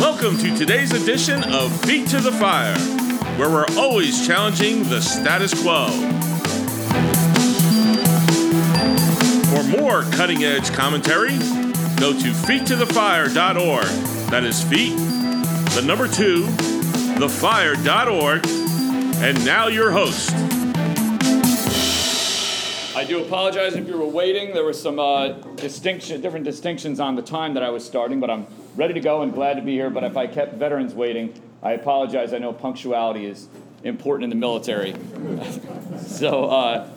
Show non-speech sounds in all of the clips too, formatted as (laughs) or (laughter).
Welcome to today's edition of Feet to the Fire, where we're always challenging the status quo. For more cutting edge commentary, go to feettothefire.org. That is feet, the number two, thefire.org. And now your host. I do apologize if you were waiting. There were some uh, distinction, different distinctions on the time that I was starting, but I'm ready to go and glad to be here. But if I kept veterans waiting, I apologize. I know punctuality is important in the military. (laughs) so uh,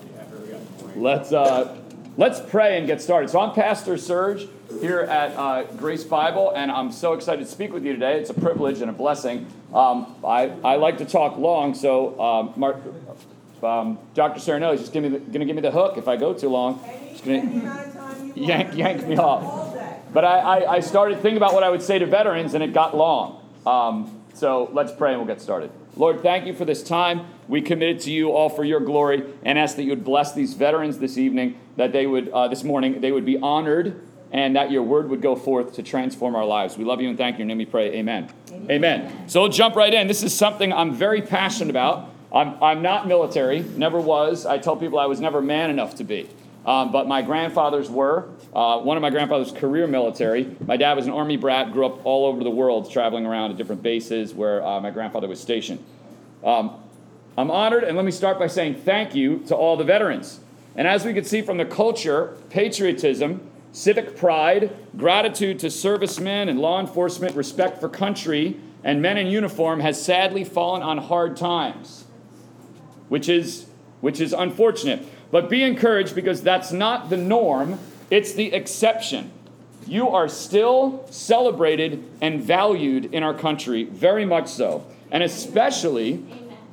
let's uh, let's pray and get started. So I'm Pastor Serge here at uh, Grace Bible, and I'm so excited to speak with you today. It's a privilege and a blessing. Um, I, I like to talk long, so um, Mark, um, Dr. Serenelli is just going to give me the hook if I go too long. Just going to (laughs) yank, yank me off. But I, I, I, started thinking about what I would say to veterans, and it got long. Um, so let's pray and we'll get started. Lord, thank you for this time. We committed to you all for your glory and ask that you would bless these veterans this evening, that they would, uh, this morning, they would be honored and that your word would go forth to transform our lives. We love you and thank you. Name we pray. Amen. Amen. Amen. So we'll jump right in. This is something I'm very passionate about. I'm, I'm not military, never was. I tell people I was never man enough to be. Um, but my grandfathers were. Uh, one of my grandfathers career military. My dad was an army brat, grew up all over the world, traveling around at different bases where uh, my grandfather was stationed. Um, I'm honored, and let me start by saying thank you to all the veterans. And as we can see from the culture, patriotism civic pride, gratitude to servicemen and law enforcement, respect for country, and men in uniform has sadly fallen on hard times, which is, which is unfortunate. But be encouraged because that's not the norm, it's the exception. You are still celebrated and valued in our country, very much so. And especially,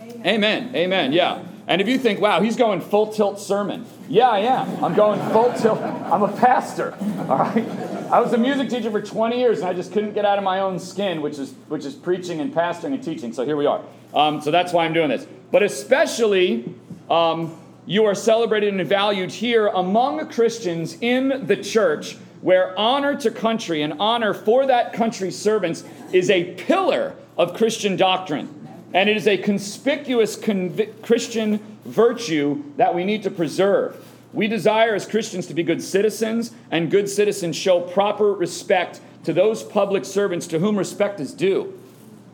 amen, amen, amen yeah. And if you think, wow, he's going full tilt sermon, yeah, I am. I'm going full tilt. I'm a pastor. All right. I was a music teacher for 20 years, and I just couldn't get out of my own skin, which is which is preaching and pastoring and teaching. So here we are. Um, so that's why I'm doing this. But especially, um, you are celebrated and valued here among Christians in the church, where honor to country and honor for that country's servants is a pillar of Christian doctrine. And it is a conspicuous convi- Christian virtue that we need to preserve. We desire as Christians to be good citizens, and good citizens show proper respect to those public servants to whom respect is due.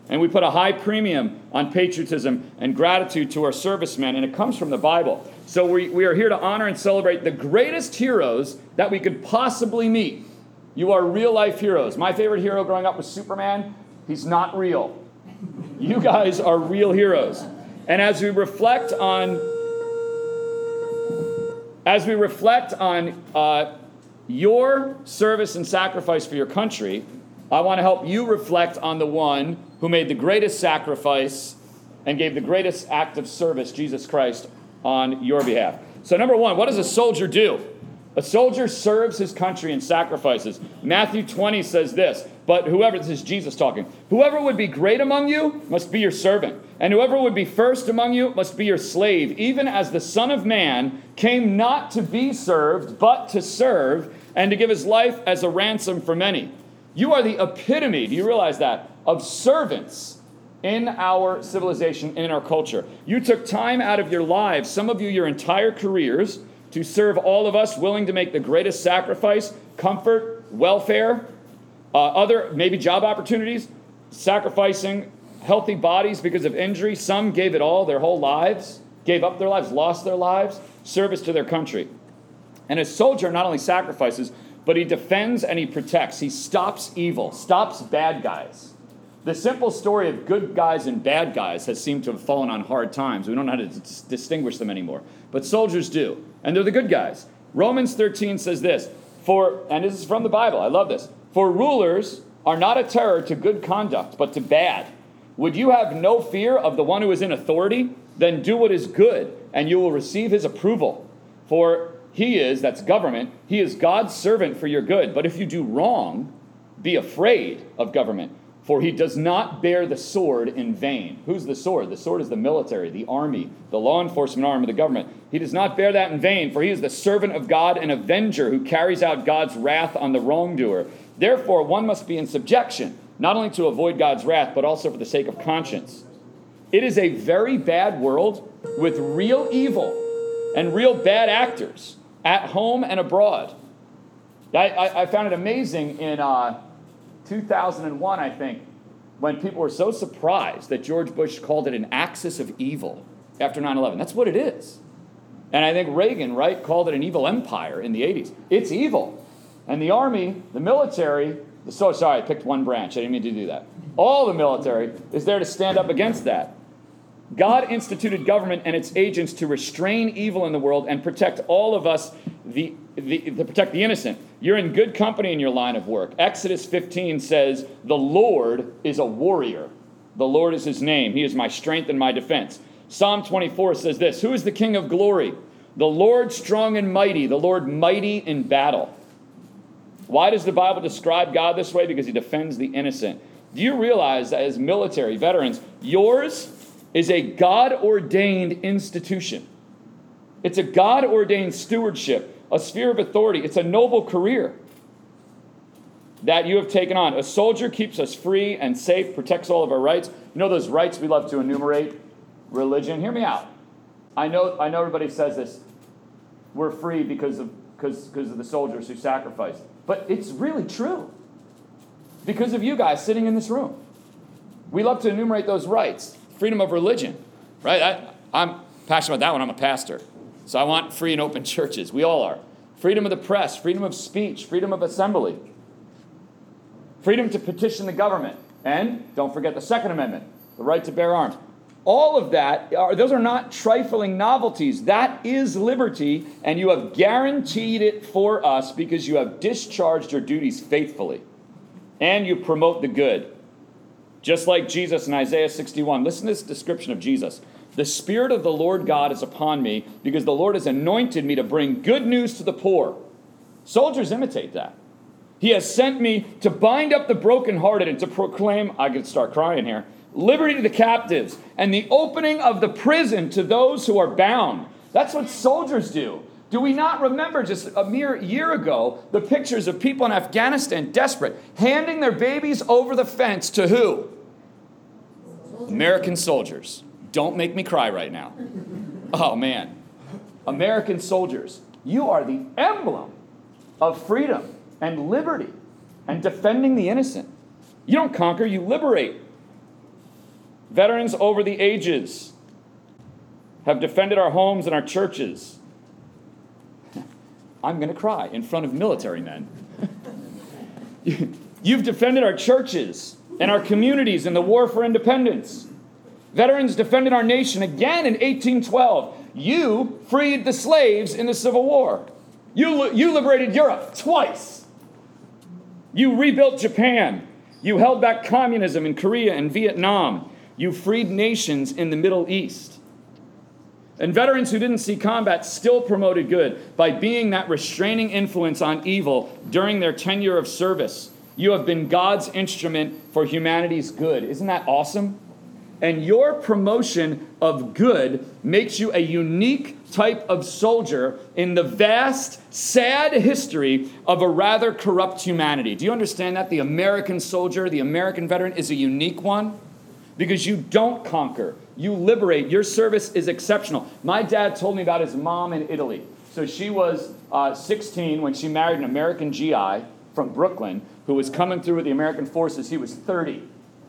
And we put a high premium on patriotism and gratitude to our servicemen, and it comes from the Bible. So we, we are here to honor and celebrate the greatest heroes that we could possibly meet. You are real life heroes. My favorite hero growing up was Superman. He's not real. You guys are real heroes. And as we reflect on as we reflect on uh, your service and sacrifice for your country, I want to help you reflect on the one who made the greatest sacrifice and gave the greatest act of service, Jesus Christ, on your behalf. So, number one, what does a soldier do? A soldier serves his country and sacrifices. Matthew 20 says this but whoever, this is Jesus talking, whoever would be great among you must be your servant, and whoever would be first among you must be your slave, even as the Son of Man came not to be served, but to serve, and to give his life as a ransom for many. You are the epitome, do you realize that, of servants in our civilization, in our culture. You took time out of your lives, some of you your entire careers, to serve all of us, willing to make the greatest sacrifice, comfort, welfare, uh, other, maybe job opportunities, sacrificing healthy bodies because of injury. Some gave it all their whole lives, gave up their lives, lost their lives, service to their country. And a soldier not only sacrifices, but he defends and he protects. He stops evil, stops bad guys. The simple story of good guys and bad guys has seemed to have fallen on hard times. We don't know how to dis- distinguish them anymore. But soldiers do, and they're the good guys. Romans 13 says this, for, and this is from the Bible, I love this. For rulers are not a terror to good conduct, but to bad. Would you have no fear of the one who is in authority? Then do what is good, and you will receive his approval. For he is, that's government, he is God's servant for your good. But if you do wrong, be afraid of government, for he does not bear the sword in vain. Who's the sword? The sword is the military, the army, the law enforcement arm of the government. He does not bear that in vain, for he is the servant of God and avenger who carries out God's wrath on the wrongdoer. Therefore, one must be in subjection, not only to avoid God's wrath, but also for the sake of conscience. It is a very bad world with real evil and real bad actors at home and abroad. I, I, I found it amazing in uh, 2001, I think, when people were so surprised that George Bush called it an axis of evil after 9 11. That's what it is. And I think Reagan, right, called it an evil empire in the 80s. It's evil. And the army, the military, the, so sorry, I picked one branch. I didn't mean to do that. All the military is there to stand up against that. God instituted government and its agents to restrain evil in the world and protect all of us, the, the, to protect the innocent. You're in good company in your line of work. Exodus 15 says, The Lord is a warrior. The Lord is his name. He is my strength and my defense. Psalm 24 says this Who is the King of glory? The Lord strong and mighty, the Lord mighty in battle. Why does the Bible describe God this way? Because he defends the innocent. Do you realize that as military veterans, yours is a God ordained institution? It's a God ordained stewardship, a sphere of authority. It's a noble career that you have taken on. A soldier keeps us free and safe, protects all of our rights. You know those rights we love to enumerate? Religion. Hear me out. I know, I know everybody says this. We're free because of, because, because of the soldiers who sacrificed. But it's really true. Because of you guys sitting in this room. We love to enumerate those rights. Freedom of religion, right? I, I'm passionate about that one. I'm a pastor. So I want free and open churches. We all are. Freedom of the press, freedom of speech, freedom of assembly, freedom to petition the government. And don't forget the Second Amendment, the right to bear arms. All of that, are, those are not trifling novelties. That is liberty, and you have guaranteed it for us because you have discharged your duties faithfully. And you promote the good. Just like Jesus in Isaiah 61. Listen to this description of Jesus. The Spirit of the Lord God is upon me because the Lord has anointed me to bring good news to the poor. Soldiers imitate that. He has sent me to bind up the brokenhearted and to proclaim, I could start crying here, liberty to the captives, and the opening of the prison to those who are bound. That's what soldiers do. Do we not remember just a mere year ago the pictures of people in Afghanistan desperate, handing their babies over the fence to who? American soldiers. Don't make me cry right now. Oh man. American soldiers, you are the emblem of freedom and liberty and defending the innocent. You don't conquer, you liberate. Veterans over the ages have defended our homes and our churches. (laughs) I'm going to cry in front of military men. (laughs) You've defended our churches and our communities in the war for independence. Veterans defended our nation again in 1812. You freed the slaves in the Civil War. You, you liberated Europe twice. You rebuilt Japan. You held back communism in Korea and Vietnam. You freed nations in the Middle East. And veterans who didn't see combat still promoted good by being that restraining influence on evil during their tenure of service. You have been God's instrument for humanity's good. Isn't that awesome? And your promotion of good makes you a unique type of soldier in the vast, sad history of a rather corrupt humanity. Do you understand that? The American soldier, the American veteran, is a unique one because you don't conquer, you liberate. Your service is exceptional. My dad told me about his mom in Italy. So she was uh, 16 when she married an American GI from Brooklyn who was coming through with the American forces. He was 30,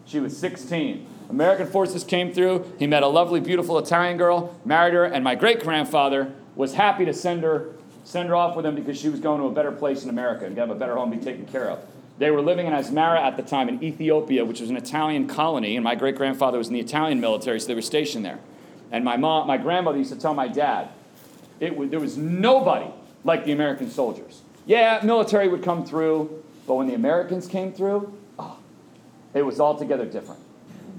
she was 16. American forces came through. He met a lovely, beautiful Italian girl, married her, and my great grandfather was happy to send her, send her off with him because she was going to a better place in America and have a better home, to be taken care of. They were living in Asmara at the time in Ethiopia, which was an Italian colony, and my great grandfather was in the Italian military, so they were stationed there. And my mom, my grandmother used to tell my dad, it was, there was nobody like the American soldiers. Yeah, military would come through, but when the Americans came through, oh, it was altogether different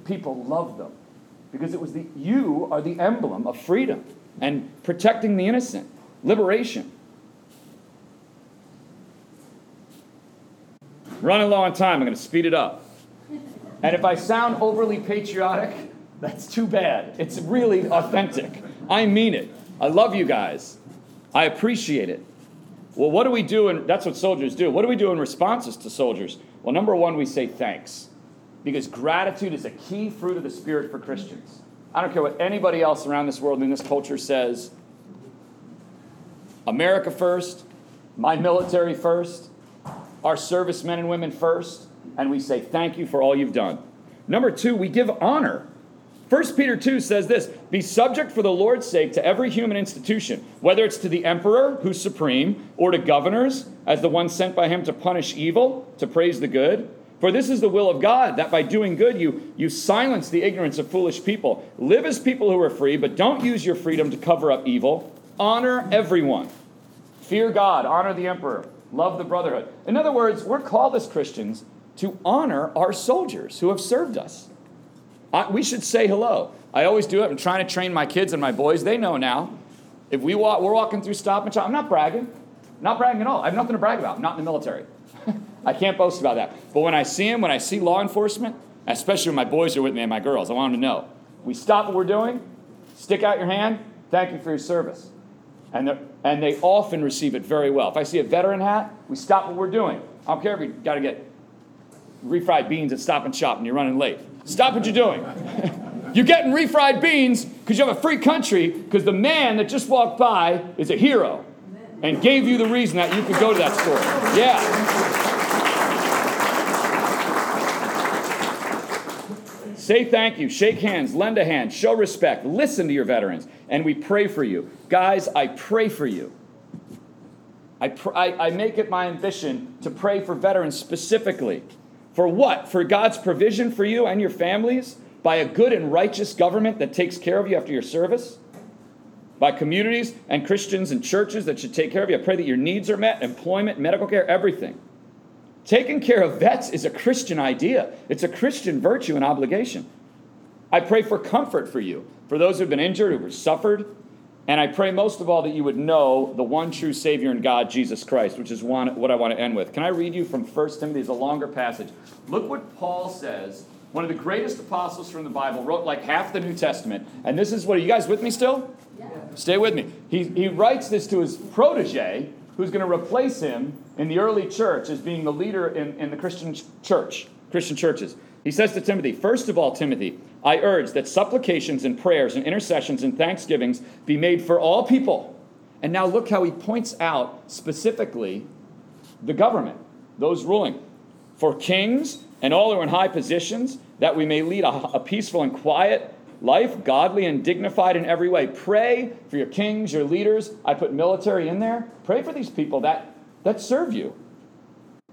people loved them because it was the you are the emblem of freedom and protecting the innocent, liberation. Running low on time, I'm going to speed it up. And if I sound overly patriotic, that's too bad. It's really authentic. I mean it. I love you guys. I appreciate it. Well, what do we do? And that's what soldiers do. What do we do in responses to soldiers? Well, number one, we say thanks. because gratitude is a key fruit of the Spirit for Christians. I don't care what anybody else around this world in this culture says. America first, my military first, our servicemen and women first, and we say thank you for all you've done. Number two, we give honor. 1 Peter 2 says this Be subject for the Lord's sake to every human institution, whether it's to the emperor, who's supreme, or to governors, as the one sent by him to punish evil, to praise the good. For this is the will of God, that by doing good you, you silence the ignorance of foolish people. Live as people who are free, but don't use your freedom to cover up evil. Honor everyone. Fear God, honor the emperor, love the brotherhood. In other words, we're called as Christians to honor our soldiers who have served us. I, we should say hello. I always do it. I'm trying to train my kids and my boys. They know now. If we walk, we're walking through Stop and Shop, I'm not bragging. Not bragging at all. I have nothing to brag about. I'm not in the military. (laughs) I can't boast about that. But when I see them, when I see law enforcement, especially when my boys are with me and my girls, I want them to know. We stop what we're doing, stick out your hand, thank you for your service. And, and they often receive it very well. If I see a veteran hat, we stop what we're doing. I don't care if you got to get refried beans at Stop and Shop and you're running late. Stop what you're doing. (laughs) you're getting refried beans because you have a free country because the man that just walked by is a hero and gave you the reason that you could go to that store. Yeah. Say thank you, shake hands, lend a hand, show respect, listen to your veterans, and we pray for you. Guys, I pray for you. I, pr- I, I make it my ambition to pray for veterans specifically. For what? For God's provision for you and your families? By a good and righteous government that takes care of you after your service? By communities and Christians and churches that should take care of you? I pray that your needs are met employment, medical care, everything. Taking care of vets is a Christian idea, it's a Christian virtue and obligation. I pray for comfort for you, for those who've been injured, who've suffered. And I pray most of all that you would know the one true Savior in God, Jesus Christ, which is one, what I want to end with. Can I read you from 1 Timothy? It's a longer passage. Look what Paul says. One of the greatest apostles from the Bible wrote like half the New Testament. And this is what, are you guys with me still? Yeah. Stay with me. He, he writes this to his protege, who's going to replace him in the early church as being the leader in, in the Christian church, Christian churches. He says to Timothy, First of all, Timothy, I urge that supplications and prayers and intercessions and thanksgivings be made for all people. And now look how he points out specifically the government, those ruling, for kings and all who are in high positions, that we may lead a, a peaceful and quiet life, godly and dignified in every way. Pray for your kings, your leaders. I put military in there. Pray for these people that that serve you.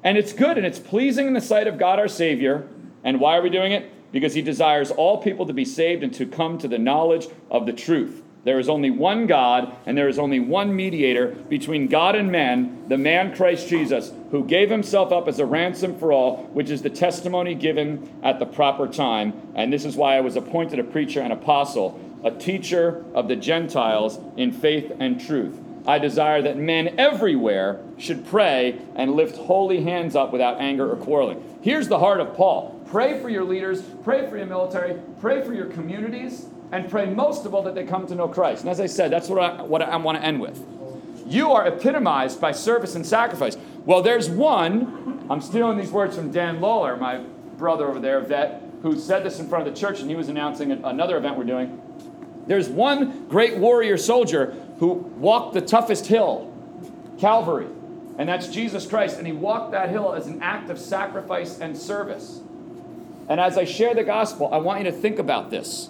And it's good and it's pleasing in the sight of God our Savior. And why are we doing it? Because He desires all people to be saved and to come to the knowledge of the truth. There is only one God, and there is only one mediator between God and men, the man Christ Jesus, who gave himself up as a ransom for all, which is the testimony given at the proper time. And this is why I was appointed a preacher and apostle, a teacher of the Gentiles in faith and truth. I desire that men everywhere should pray and lift holy hands up without anger or quarreling. Here's the heart of Paul pray for your leaders, pray for your military, pray for your communities, and pray most of all that they come to know Christ. And as I said, that's what I, what I want to end with. You are epitomized by service and sacrifice. Well, there's one, I'm stealing these words from Dan Lawler, my brother over there, vet, who said this in front of the church, and he was announcing another event we're doing. There's one great warrior soldier who walked the toughest hill, Calvary, and that's Jesus Christ. And he walked that hill as an act of sacrifice and service. And as I share the gospel, I want you to think about this.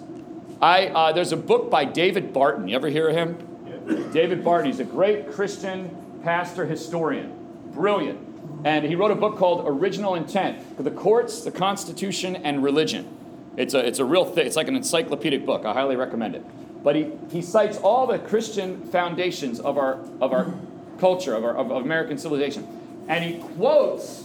I, uh, there's a book by David Barton. You ever hear of him? Yeah. David Barton. He's a great Christian pastor historian. Brilliant. And he wrote a book called Original Intent The Courts, the Constitution, and Religion. It's a, it's a real thing. It's like an encyclopedic book. I highly recommend it. But he, he cites all the Christian foundations of our, of our culture, of, our, of, of American civilization. And he quotes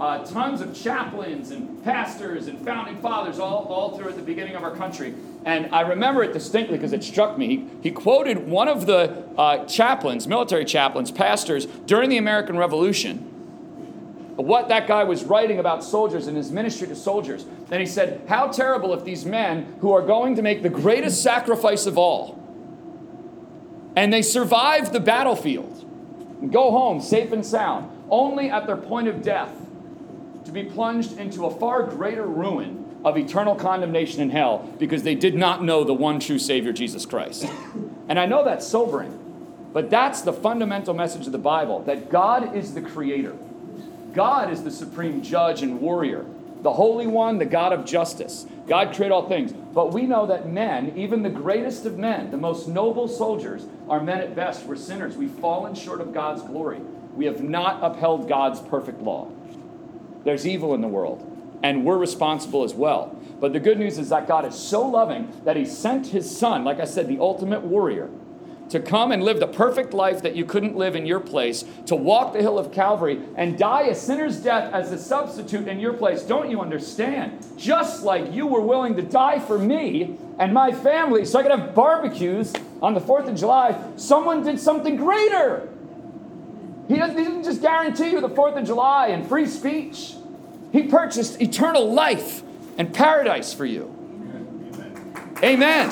uh, tons of chaplains and pastors and founding fathers all, all through at the beginning of our country. And I remember it distinctly because it struck me. He, he quoted one of the uh, chaplains, military chaplains, pastors during the American Revolution what that guy was writing about soldiers and his ministry to soldiers. And he said, How terrible if these men who are going to make the greatest sacrifice of all, and they survive the battlefield, and go home safe and sound, only at their point of death to be plunged into a far greater ruin of eternal condemnation in hell because they did not know the one true Savior, Jesus Christ. And I know that's sobering, but that's the fundamental message of the Bible that God is the creator, God is the supreme judge and warrior, the Holy One, the God of justice. God created all things. But we know that men, even the greatest of men, the most noble soldiers, are men at best. We're sinners. We've fallen short of God's glory. We have not upheld God's perfect law. There's evil in the world, and we're responsible as well. But the good news is that God is so loving that He sent His Son, like I said, the ultimate warrior, to come and live the perfect life that you couldn't live in your place, to walk the hill of Calvary and die a sinner's death as a substitute in your place. Don't you understand? Just like you were willing to die for me and my family so I could have barbecues on the 4th of July, someone did something greater. He, doesn't, he didn't just guarantee you the 4th of July and free speech, He purchased eternal life and paradise for you. Amen.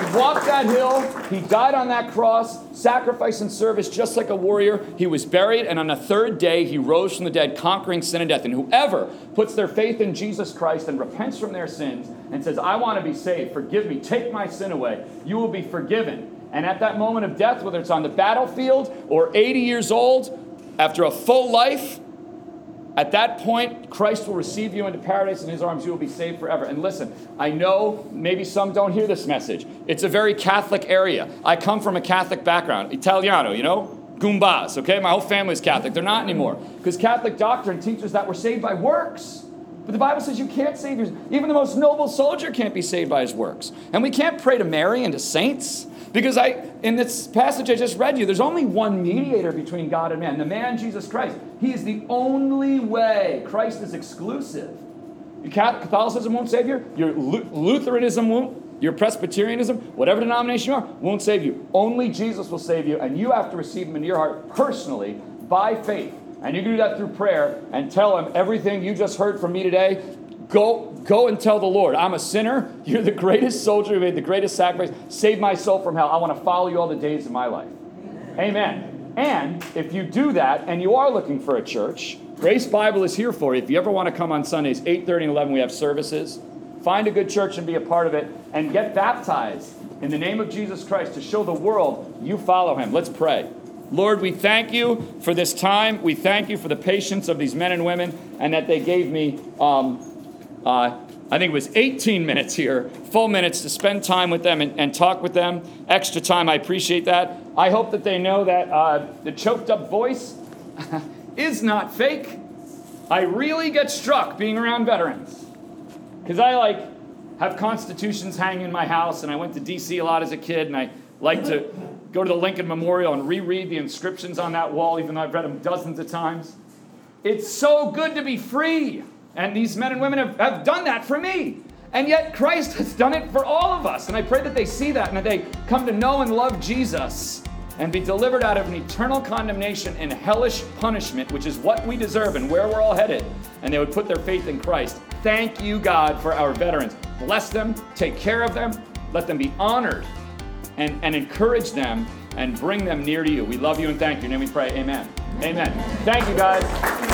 He walked that hill, he died on that cross, sacrifice and service just like a warrior. He was buried, and on the third day, he rose from the dead, conquering sin and death. And whoever puts their faith in Jesus Christ and repents from their sins and says, I want to be saved, forgive me, take my sin away, you will be forgiven. And at that moment of death, whether it's on the battlefield or 80 years old, after a full life, at that point, Christ will receive you into paradise in his arms. You will be saved forever. And listen, I know maybe some don't hear this message. It's a very Catholic area. I come from a Catholic background, Italiano, you know? Goombas, okay? My whole family is Catholic. They're not anymore. Because Catholic doctrine teaches that we're saved by works. But the Bible says you can't save yourself. Even the most noble soldier can't be saved by his works. And we can't pray to Mary and to saints. Because I, in this passage I just read you, there's only one mediator between God and man, the man Jesus Christ. He is the only way. Christ is exclusive. Catholicism won't save you. Your Lutheranism won't. Your Presbyterianism, whatever denomination you are, won't save you. Only Jesus will save you, and you have to receive Him into your heart personally by faith. And you can do that through prayer and tell Him everything you just heard from me today. Go, go and tell the Lord, I'm a sinner. (laughs) You're the greatest soldier who made the greatest sacrifice. Save my soul from hell. I want to follow you all the days of my life. Amen. And if you do that and you are looking for a church, Grace Bible is here for you. If you ever want to come on Sundays, 8 30 and 11, we have services. Find a good church and be a part of it and get baptized in the name of Jesus Christ to show the world you follow him. Let's pray. Lord, we thank you for this time. We thank you for the patience of these men and women and that they gave me um, uh, I think it was 18 minutes here, full minutes to spend time with them and, and talk with them. Extra time, I appreciate that. I hope that they know that uh, the choked up voice (laughs) is not fake. I really get struck being around veterans because I like have constitutions hanging in my house, and I went to D.C. a lot as a kid, and I like to go to the Lincoln Memorial and reread the inscriptions on that wall, even though I've read them dozens of times. It's so good to be free. And these men and women have, have done that for me. And yet Christ has done it for all of us. And I pray that they see that and that they come to know and love Jesus and be delivered out of an eternal condemnation and hellish punishment, which is what we deserve and where we're all headed. And they would put their faith in Christ. Thank you, God, for our veterans. Bless them, take care of them, let them be honored, and, and encourage them and bring them near to you. We love you and thank you. In your name we pray. Amen. Amen. Thank you, guys.